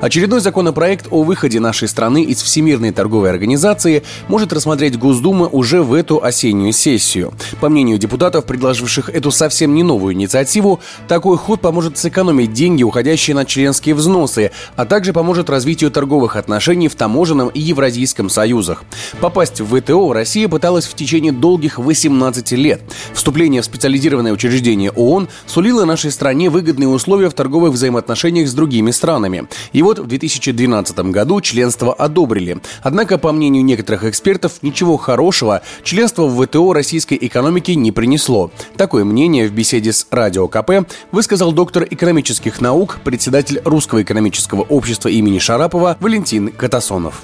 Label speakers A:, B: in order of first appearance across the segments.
A: Очередной законопроект о выходе нашей страны из Всемирной торговой организации может рассмотреть Госдума уже в эту осеннюю сессию. По мнению депутатов, предложивших эту совсем не новую инициативу, такой ход поможет сэкономить деньги, уходящие на членские взносы, а также поможет развитию торговых отношений в таможенном и Евразийском союзах. Попасть в ВТО Россия пыталась в течение долгих 18 лет. Вступление в специализированное учреждение ООН сулило нашей стране выгодные условия в торговых взаимоотношениях с другими странами. И вот в 2012 году членство одобрили. Однако, по мнению некоторых экспертов, ничего хорошего членство в ВТО российской экономике не принесло. Такое мнение в беседе с Радио КП высказал доктор экономических наук, председатель Русского экономического общества имени Шарапова Валентин Катасонов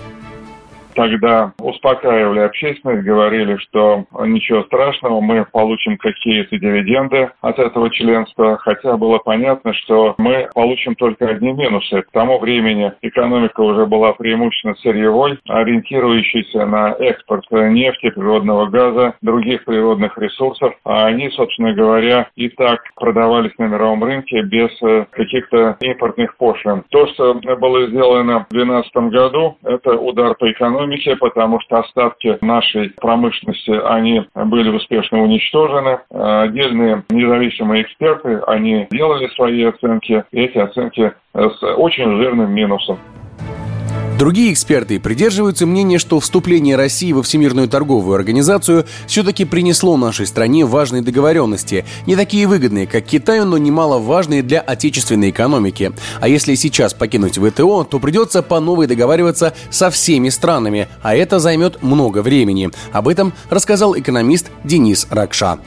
B: тогда успокаивали общественность, говорили, что ничего страшного, мы получим какие-то дивиденды от этого членства, хотя было понятно, что мы получим только одни минусы. К тому времени экономика уже была преимущественно сырьевой, ориентирующейся на экспорт нефти, природного газа, других природных ресурсов, а они, собственно говоря, и так продавались на мировом рынке без э, каких-то импортных пошлин. То, что было сделано в 2012 году, это удар по экономике, экономике, потому что остатки нашей промышленности, они были успешно уничтожены. Отдельные независимые эксперты, они делали свои оценки, и эти оценки с очень жирным минусом.
A: Другие эксперты придерживаются мнения, что вступление России во Всемирную торговую организацию все-таки принесло нашей стране важные договоренности, не такие выгодные, как Китаю, но немало важные для отечественной экономики. А если сейчас покинуть ВТО, то придется по новой договариваться со всеми странами, а это займет много времени. Об этом рассказал экономист Денис Ракша.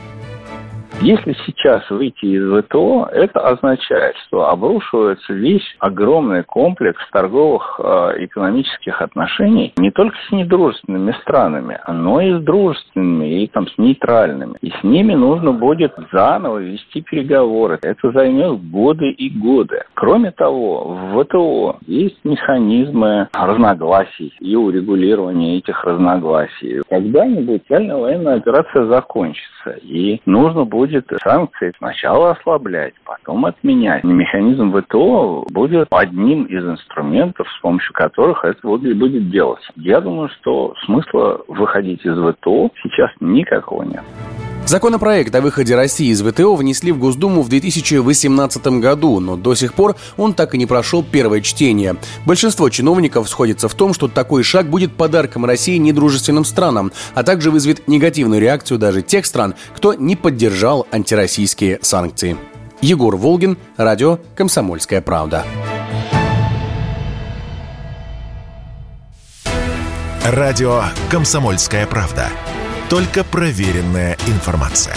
C: Если сейчас выйти из ВТО, это означает, что обрушивается весь огромный комплекс торговых э, экономических отношений не только с недружественными странами, но и с дружественными и там, с нейтральными. И с ними нужно будет заново вести переговоры. Это займет годы и годы. Кроме того, в ВТО есть механизмы разногласий и урегулирования этих разногласий. Когда-нибудь реальная военная операция закончится, и нужно будет будет санкции сначала ослаблять, потом отменять. Механизм ВТО будет одним из инструментов, с помощью которых это будет делаться. Я думаю, что смысла выходить из ВТО сейчас никакого нет.
A: Законопроект о выходе России из ВТО внесли в Госдуму в 2018 году, но до сих пор он так и не прошел первое чтение. Большинство чиновников сходится в том, что такой шаг будет подарком России недружественным странам, а также вызовет негативную реакцию даже тех стран, кто не поддержал антироссийские санкции. Егор Волгин, радио «Комсомольская правда».
D: Радио «Комсомольская правда». Только проверенная информация.